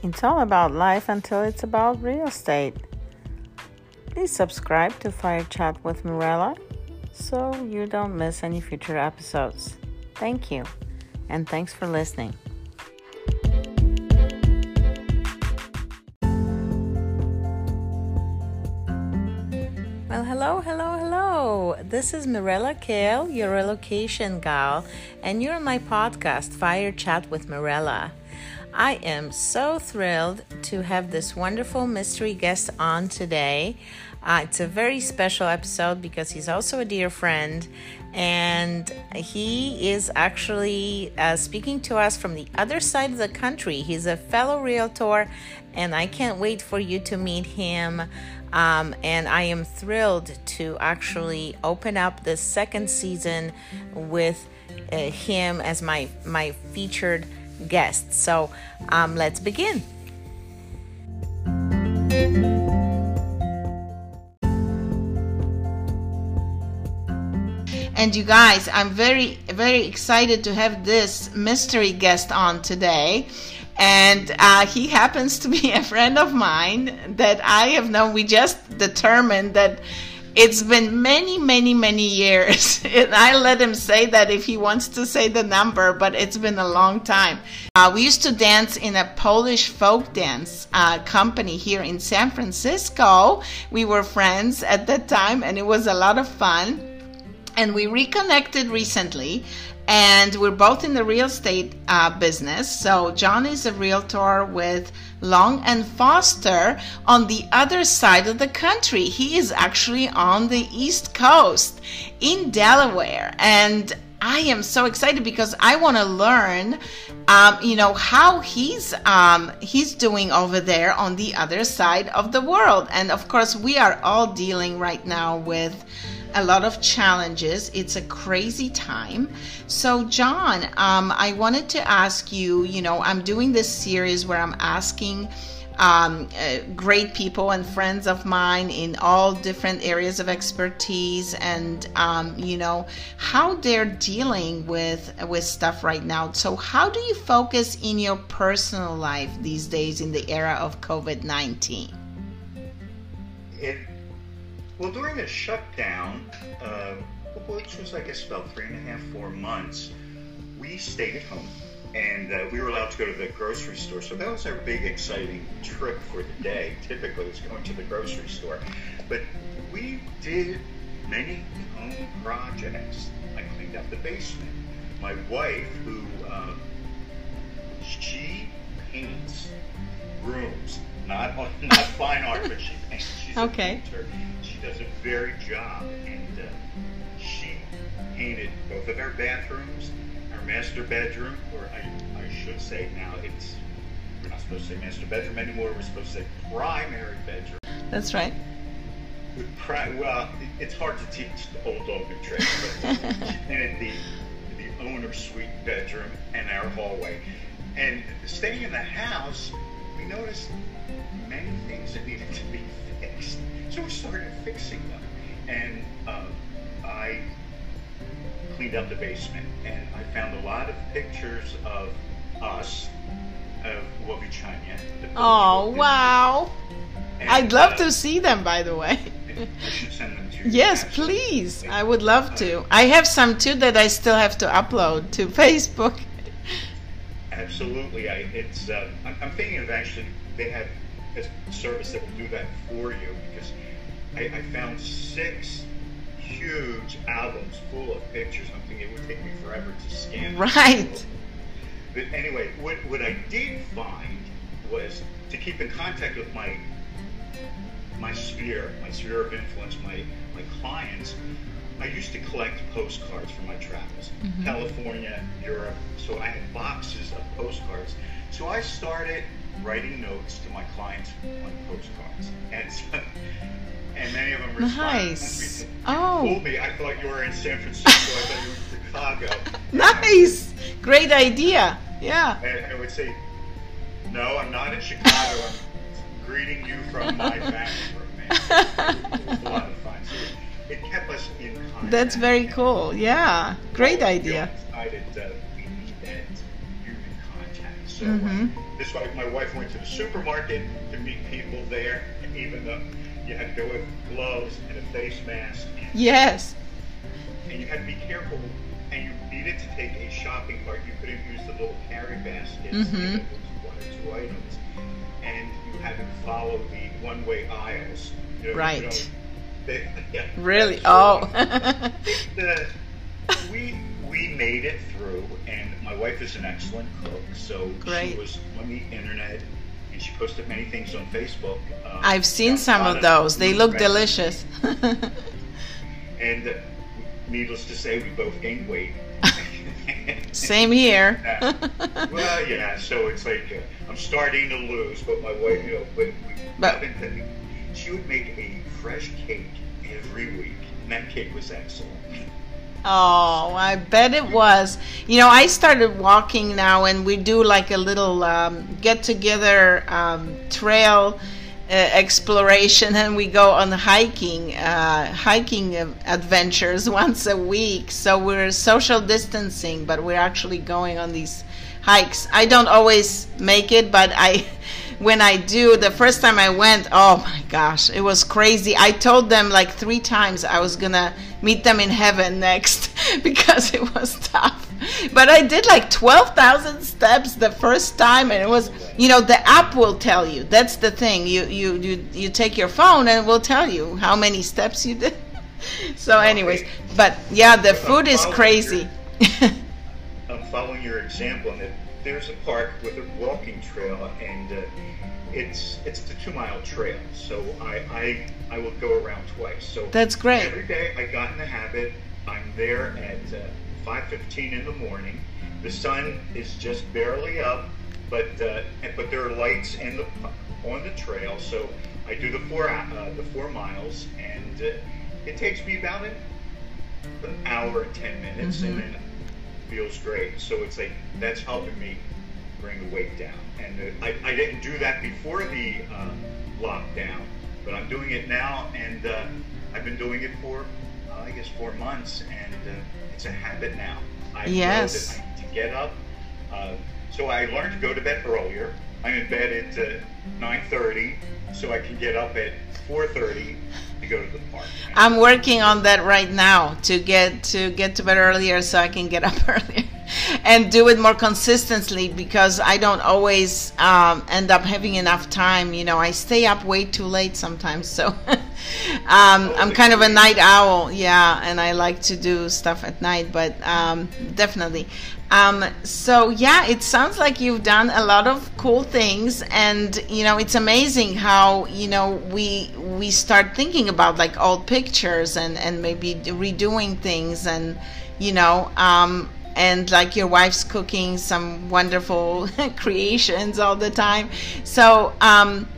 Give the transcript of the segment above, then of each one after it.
It's all about life until it's about real estate. Please subscribe to Fire Chat with Mirella so you don't miss any future episodes. Thank you, and thanks for listening. Well, hello, hello, hello. This is Mirella Kaell, your relocation gal, and you're on my podcast, Fire Chat with Mirella. I am so thrilled to have this wonderful mystery guest on today. Uh, it's a very special episode because he's also a dear friend and he is actually uh, speaking to us from the other side of the country. He's a fellow realtor, and I can't wait for you to meet him. Um, and I am thrilled to actually open up the second season with uh, him as my my featured guest. So um, let's begin. And you guys, I'm very, very excited to have this mystery guest on today. And uh, he happens to be a friend of mine that I have known. We just determined that it's been many, many, many years. and I let him say that if he wants to say the number, but it's been a long time. Uh, we used to dance in a Polish folk dance uh, company here in San Francisco. We were friends at that time, and it was a lot of fun and we reconnected recently and we're both in the real estate uh, business. So john is a realtor with long and foster on the other side of the country. He is actually on the east coast in delaware. And I am so excited because I want to learn, um, you know, how he's um, he's doing over there on the other side of the world. And of course, we are all dealing right now with a lot of challenges. It's a crazy time. So, John, um, I wanted to ask you you know, I'm doing this series where I'm asking um, uh, great people and friends of mine in all different areas of expertise and um, you know how they're dealing with with stuff right now so how do you focus in your personal life these days in the era of covid-19 it well, during the shutdown, uh, which was, I guess, about three and a half, four months, we stayed at home and uh, we were allowed to go to the grocery store. So that was our big, exciting trip for the day. Typically, it's going to the grocery store. But we did many home projects. I cleaned up the basement. My wife, who uh, she paints rooms, not not fine art, but she paints. She's okay. a painter she does a very job, and uh, she painted both of our bathrooms, our master bedroom, or I, I should say now it's we're not supposed to say master bedroom anymore. We're supposed to say primary bedroom. That's right. Pri- well, it's hard to teach the old dog new tricks, but she painted the the owner suite bedroom and our hallway. And staying in the house, we noticed many things that needed to be fixed. So we started fixing them. And uh, I cleaned up the basement and I found a lot of pictures of us, of Wavichanya. Oh, wow. And, I'd love uh, to see them, by the way. I should send them to you. Yes, please. I would love to. I have some too that I still have to upload to Facebook. Absolutely. I, it's. Uh, I'm, I'm thinking of actually they have a service that will do that for you because I, I found six huge albums full of pictures. I'm thinking it would take me forever to scan. Right. But anyway, what, what I did find was to keep in contact with my my sphere, my sphere of influence, my my clients. I used to collect postcards from my travels, mm-hmm. California, Europe. So I had boxes of postcards. So I started writing notes to my clients on postcards, and so, and many of them responded. Nice. You Oh. fooled me. I thought you were in San Francisco. I thought you were in Chicago. Nice. Great idea. Yeah. And I would say, no, I'm not in Chicago. I'm greeting you from my back room. And it was a lot of fun. So it kept us in contact. That's very cool. Yeah. Great idea. uh, So mm-hmm. uh, this way, my wife went to the supermarket to meet people there, even though you had to go with gloves and a face mask. Yes. And you had to be careful, and you needed to take a shopping cart. You couldn't use the little carry baskets. Mm-hmm. One or two items, and you had to follow the one-way aisles. You know, right. You know, they, yeah, really? Oh. the, we we made it through, and my wife is an excellent cook, so Great. she was on the internet and she posted many things on Facebook. Um, I've seen some of those. They look delicious. and uh, needless to say, we both gained weight. Same here. uh, well, yeah. So it's like uh, I'm starting to lose, but my wife, you know, but, we, but she would make a fresh cake every week, and that cake was excellent. Oh, I bet it was. You know, I started walking now, and we do like a little um, get together um, trail uh, exploration, and we go on hiking, uh, hiking adventures once a week. So we're social distancing, but we're actually going on these hikes. I don't always make it, but I when I do, the first time I went, oh my gosh, it was crazy. I told them like three times I was gonna meet them in heaven next because it was tough. But I did like 12,000 steps the first time, and it was, you know, the app will tell you. That's the thing. You you you you take your phone and it will tell you how many steps you did. so, anyways, but yeah, the food is crazy. I'm following your example, and there's a park with a walking trail, and uh, it's it's a two mile trail. So I, I I will go around twice. So that's great. Every day I got in the habit. I'm there at uh, 5:15 in the morning. The sun is just barely up, but uh, but there are lights in the on the trail. So I do the four uh, the four miles, and uh, it takes me about an, an hour and ten minutes, mm-hmm. and then feels great. So it's like that's helping me bring the weight down. And uh, I, I didn't do that before the uh, lockdown, but I'm doing it now, and uh, I've been doing it for uh, I guess four months, and uh, it's a habit now. I yes. know that I need to get up. Uh, so I learned to go to bed earlier. I'm in bed at 9:30, so I can get up at 4:30 to go to the park. I'm working on that right now to get to get to bed earlier so I can get up earlier and do it more consistently because I don't always um, end up having enough time. You know, I stay up way too late sometimes, so um, I'm kind of a night owl. Yeah, and I like to do stuff at night, but um, definitely. Um, so yeah, it sounds like you've done a lot of cool things, and you know it's amazing how you know we we start thinking about like old pictures and and maybe redoing things, and you know um, and like your wife's cooking some wonderful creations all the time. So um,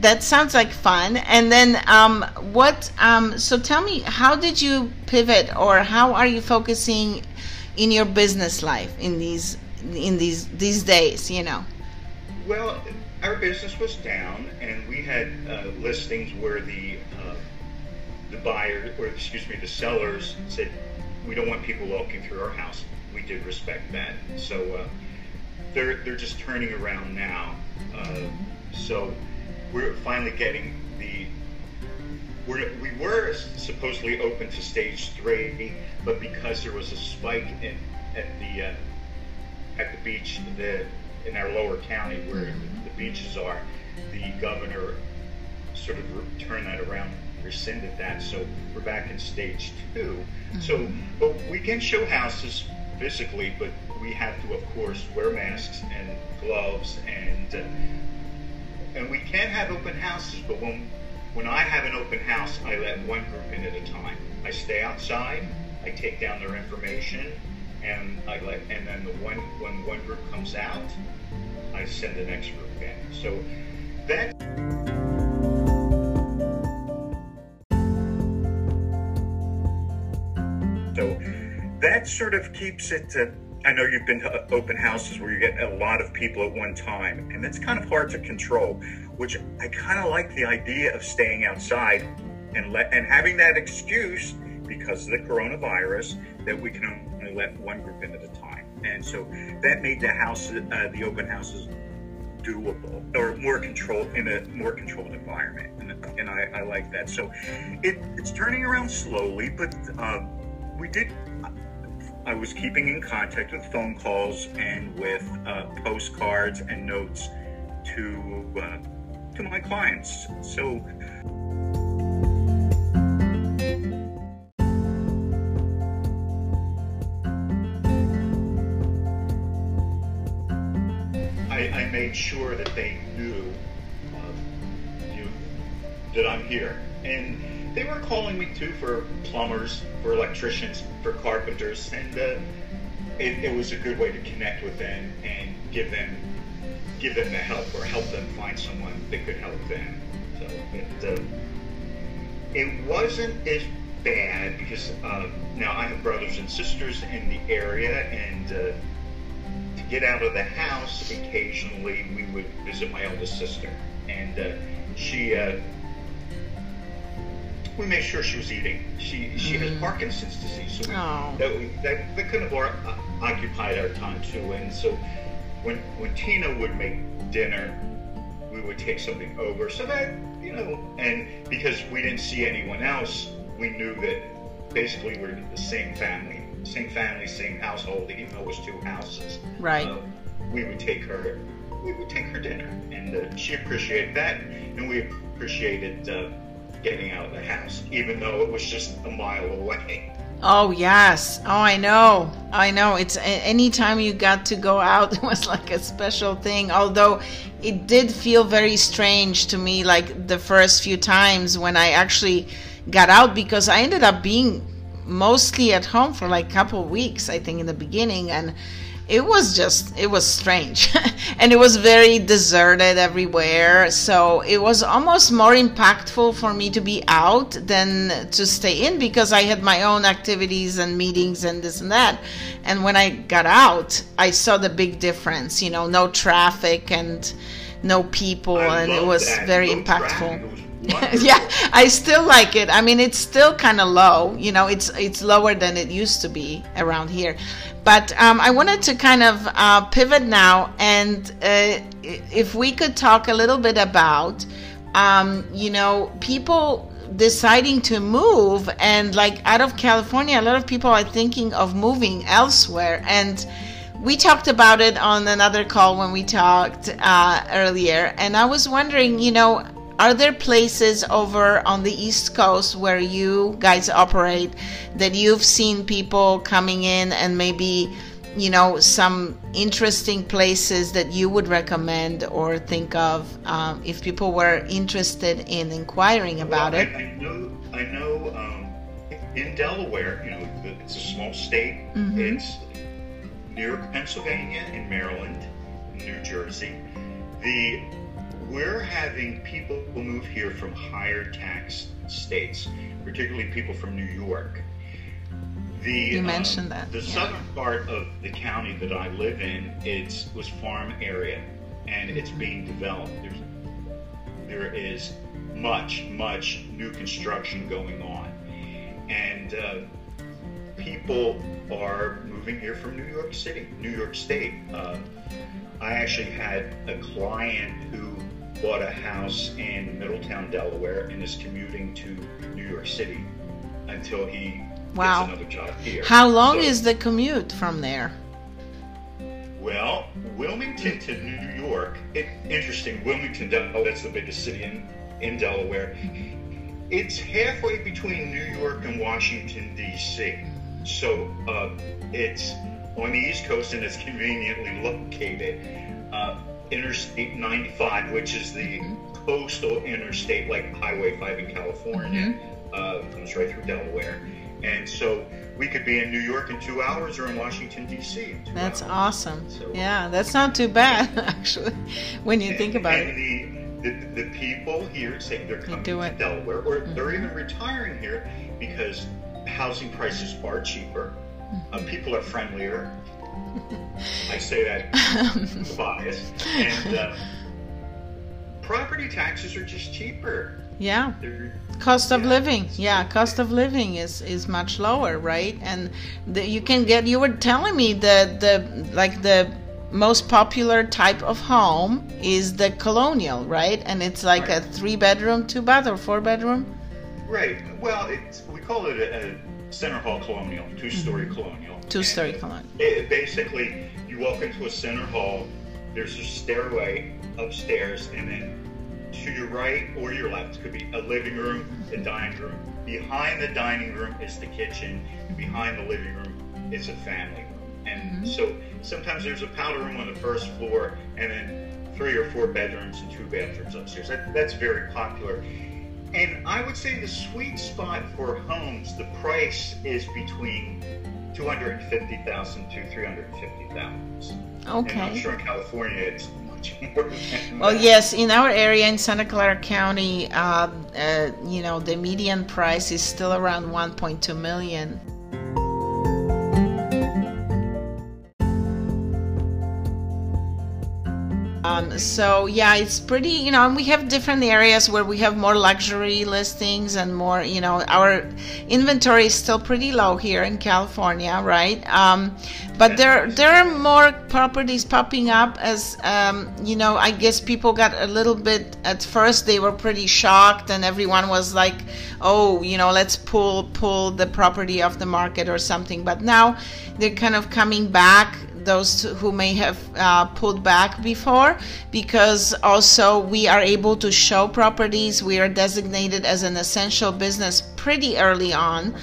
that sounds like fun. And then um, what? Um, so tell me, how did you pivot, or how are you focusing in your business life in these in these these days? You know. Well, our business was down, and we had uh, listings where the uh, the buyer, or excuse me, the sellers said, "We don't want people walking through our house." we did respect that. So uh, they're they're just turning around now. Uh, so we're finally getting the. We're, we were supposedly open to stage three, but because there was a spike in at the uh, at the beach the, in our lower county where mm-hmm. the beaches are, the governor sort of turned that around rescinded that. So we're back in stage 2 mm-hmm. So, but we can show houses physically, but we have to, of course, wear masks and gloves, and uh, can have open houses. But when when I have an open house, I let one group in at a time. I stay outside. I take down their information, and I let and then the one when one group comes out, I send the next group in. So that. So that sort of keeps it to, I know you've been to open houses where you get a lot of people at one time, and that's kind of hard to control, which I kind of like the idea of staying outside and let and having that excuse because of the coronavirus that we can only let one group in at a time. and so that made the house, uh, the open houses, doable or more controlled in a more controlled environment, and, and I, I, like that. So it, it's turning around slowly, but uh, we did. I was keeping in contact with phone calls and with uh, postcards and notes to uh, to my clients. So I, made sure that they knew uh, you, that I'm here. And they were calling me too for plumbers, for electricians, for carpenters, and uh, it, it, was a good way to connect with them and give them give them the help or help them find someone that could help them. So it uh, it wasn't as bad because uh, now I have brothers and sisters in the area and uh, to get out of the house, occasionally we would visit my eldest sister, and uh, she. We made sure she was eating. She she mm. has Parkinson's disease, so we, that, we, that that kind of our, uh, occupied our time too. And so when when Tina would make dinner, we would take something over. So that you know, and because we didn't see anyone else, we knew that basically we're the same family same family, same household, even though it was two houses. Right. Uh, we would take her, we would take her dinner, and uh, she appreciated that, and we appreciated uh, getting out of the house, even though it was just a mile away. Oh yes. Oh, I know. I know. It's anytime you got to go out, it was like a special thing. Although it did feel very strange to me, like the first few times when I actually got out, because I ended up being mostly at home for like a couple weeks, I think, in the beginning. And it was just, it was strange. and it was very deserted everywhere. So it was almost more impactful for me to be out than to stay in because I had my own activities and meetings and this and that. And when I got out, I saw the big difference, you know, no traffic and no people. I and it was that. very no impactful. yeah, I still like it. I mean, it's still kind of low. You know, it's it's lower than it used to be around here. But um, I wanted to kind of uh, pivot now, and uh, if we could talk a little bit about, um, you know, people deciding to move, and like out of California, a lot of people are thinking of moving elsewhere, and we talked about it on another call when we talked uh, earlier, and I was wondering, you know are there places over on the East Coast where you guys operate that you've seen people coming in and maybe, you know, some interesting places that you would recommend or think of um, if people were interested in inquiring about well, it? I, I know, I know um, in Delaware, you know, it's a small state. Mm-hmm. It's near Pennsylvania and Maryland, New Jersey. The we're having people move here from higher tax states, particularly people from New York. The, you mentioned um, that. The yeah. southern part of the county that I live in, it was farm area, and it's being developed. There's, there is much, much new construction going on, and uh, people are moving here from New York City, New York State. Uh, I actually had a client who bought a house in Middletown, Delaware, and is commuting to New York City until he wow. gets another job here. How long so, is the commute from there? Well, Wilmington to New York. It, interesting. Wilmington, oh, that's the biggest city in in Delaware. It's halfway between New York and Washington D.C. So uh, it's on the East Coast and it's conveniently located. Uh, Interstate 95, which is the mm-hmm. coastal interstate, like Highway 5 in California, mm-hmm. uh, comes right through Delaware. And so we could be in New York in two hours or in Washington, D.C. In That's hours. awesome. So, yeah, that's not too bad, actually, when you and, think about it. The, the, the, people here say they're coming to Delaware, or mm-hmm. they're even retiring here because housing prices are cheaper. Uh, mm-hmm. people are friendlier. I say that biased. And uh, property taxes are just cheaper. Yeah. Cost of yeah. living, yeah, cost of living is is much lower, right? And the, you can get. You were telling me that the like the most popular type of home is the colonial, right? And it's like right. a three bedroom, two bath, or four bedroom. Right. Well, it's we call it a, a center hall colonial, two story mm-hmm. colonial. Two story colonial. Basically, you walk into a center hall. There's a stairway upstairs, and then to your right or your left could be a living room, a dining room. Behind the dining room is the kitchen, and behind the living room is a family room. And mm-hmm. so sometimes there's a powder room on the first floor, and then three or four bedrooms and two bathrooms upstairs. That, that's very popular. And I would say the sweet spot for homes, the price is between 250,000 to 350,000. Okay. And I'm sure in California it's much more well, yes, in our area in Santa Clara County, uh, uh, you know, the median price is still around 1.2 million. Um, so yeah, it's pretty, you know, and we have different areas where we have more luxury listings and more, you know, our inventory is still pretty low here in California, right? Um, but there there are more properties popping up as, um, you know, I guess people got a little bit at first they were pretty shocked and everyone was like, oh, you know, let's pull pull the property off the market or something. But now they're kind of coming back those who may have uh, pulled back before because also we are able to show properties. We are designated as an essential business pretty early on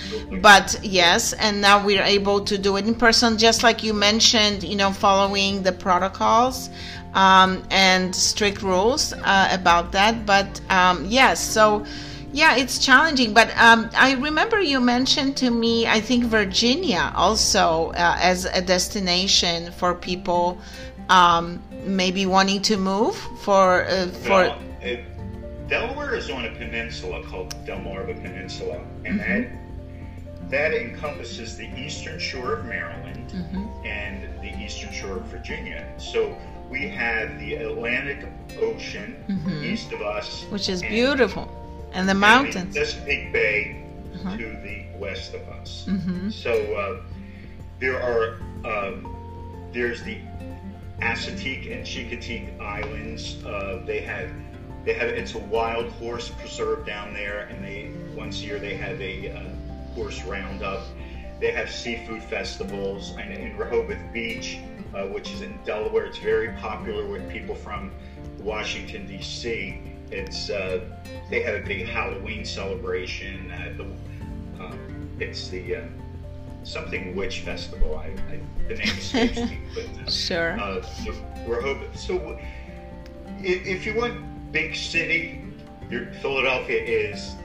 but yes and now we're able to do it in person just like you mentioned you know following the protocols um, and strict rules uh, about that. But um, yes so yeah, it's challenging, but um, I remember you mentioned to me, I think Virginia also uh, as a destination for people um, maybe wanting to move for uh, for. Well, it, Delaware is on a peninsula called Delmarva Peninsula, and mm-hmm. that that encompasses the eastern shore of Maryland mm-hmm. and the eastern shore of Virginia. So we have the Atlantic Ocean mm-hmm. east of us, which is beautiful and the mountains. The Chesapeake Bay uh-huh. to the west of us. Mm-hmm. So uh, there are um, there's the Assateague and Chincoteague Islands. Uh, they have they have it's a wild horse preserve down there, and they once a year they have a uh, horse roundup. They have seafood festivals, and in Rehoboth Beach, uh, which is in Delaware, it's very popular with people from Washington D.C it's uh, they have a big Halloween celebration. Uh, the, uh, it's the uh, something witch festival. I, I the name escapes me, but uh, sure. Uh, we're hoping. So if, if you want big city, your Philadelphia is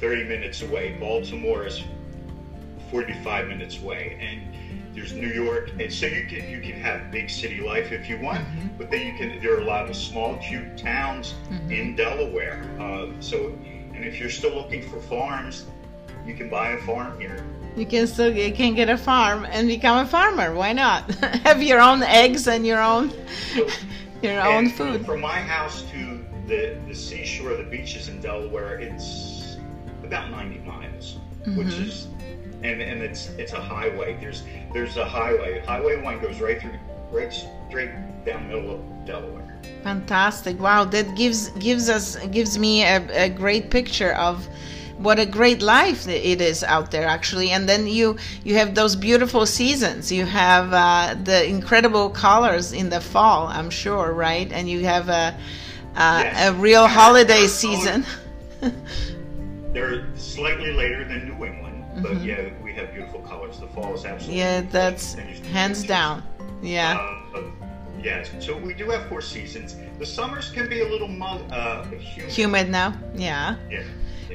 30 minutes away. Baltimore is 45 minutes away, and there's New York, and so you can you can have big city life if you want, mm-hmm. but then you can. There are a lot of small, cute towns mm-hmm. in Delaware. Uh, so, and if you're still looking for farms, you can buy a farm here. You can still you can get a farm and become a farmer. Why not have your own eggs and your own so, your own food? From my house to the the seashore, the beaches in Delaware, it's about 90 miles, mm-hmm. which is and and it's it's a highway. There's there's a highway. Highway one goes right through, right straight down middle of Delaware. Fantastic! Wow, that gives gives us gives me a, a great picture of what a great life it is out there actually and then you you have those beautiful seasons you have uh, the incredible colors in the fall i'm sure right and you have a uh, yes. a real holiday season they're slightly later than new england but mm-hmm. yeah, we have beautiful colors. The fall is absolutely yeah, that's hands down. Yeah. Uh, yeah, so we do have four seasons. The summers can be a little uh, humid. Humid now, yeah. Yeah.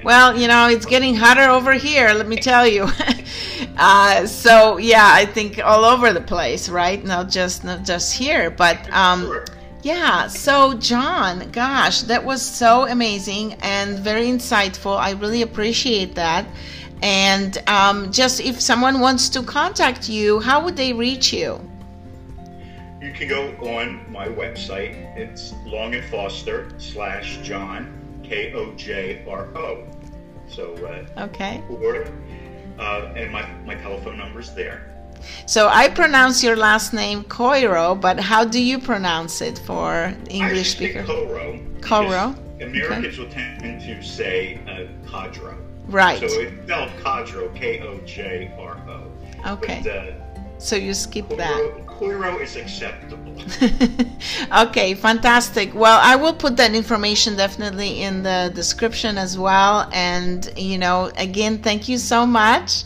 Well, you know, it's getting hotter over here, let me tell you. uh, so yeah, I think all over the place, right? Not just not just here, but um, sure. Yeah. So John, gosh, that was so amazing and very insightful. I really appreciate that. And um, just if someone wants to contact you, how would they reach you? You can go on my website. It's Long and Foster slash John K O J R O. So, uh, Okay. or, uh, and my, my telephone number's there. So I pronounce your last name Kojro, but how do you pronounce it for English I say speaker? Coro. Coro, because Americans will tend to say uh. Right. So it's spelled Kojro, K O J R O. Okay. But, uh, So you skip that. Kojro, Kojro is acceptable. okay, fantastic. Well, I will put that information definitely in the description as well. And, you know, again, thank you so much.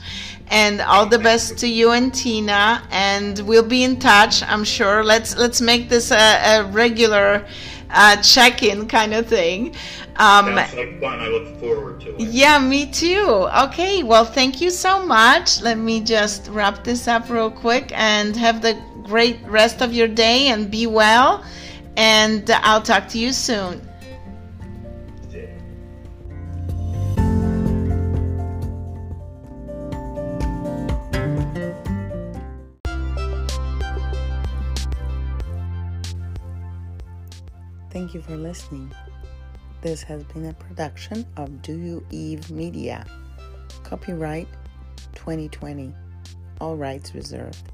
And all the best to you and Tina. And we'll be in touch, I'm sure. Let's let's make this a, a regular uh, check-in kind of thing. Um, Sounds like fun. I look forward to it. yeah, me too. Okay, well, thank you so much. Let me just wrap this up real quick and have the great rest of your day and be well. And I'll talk to you soon. You for listening. This has been a production of Do You Eve Media. Copyright 2020. All rights reserved.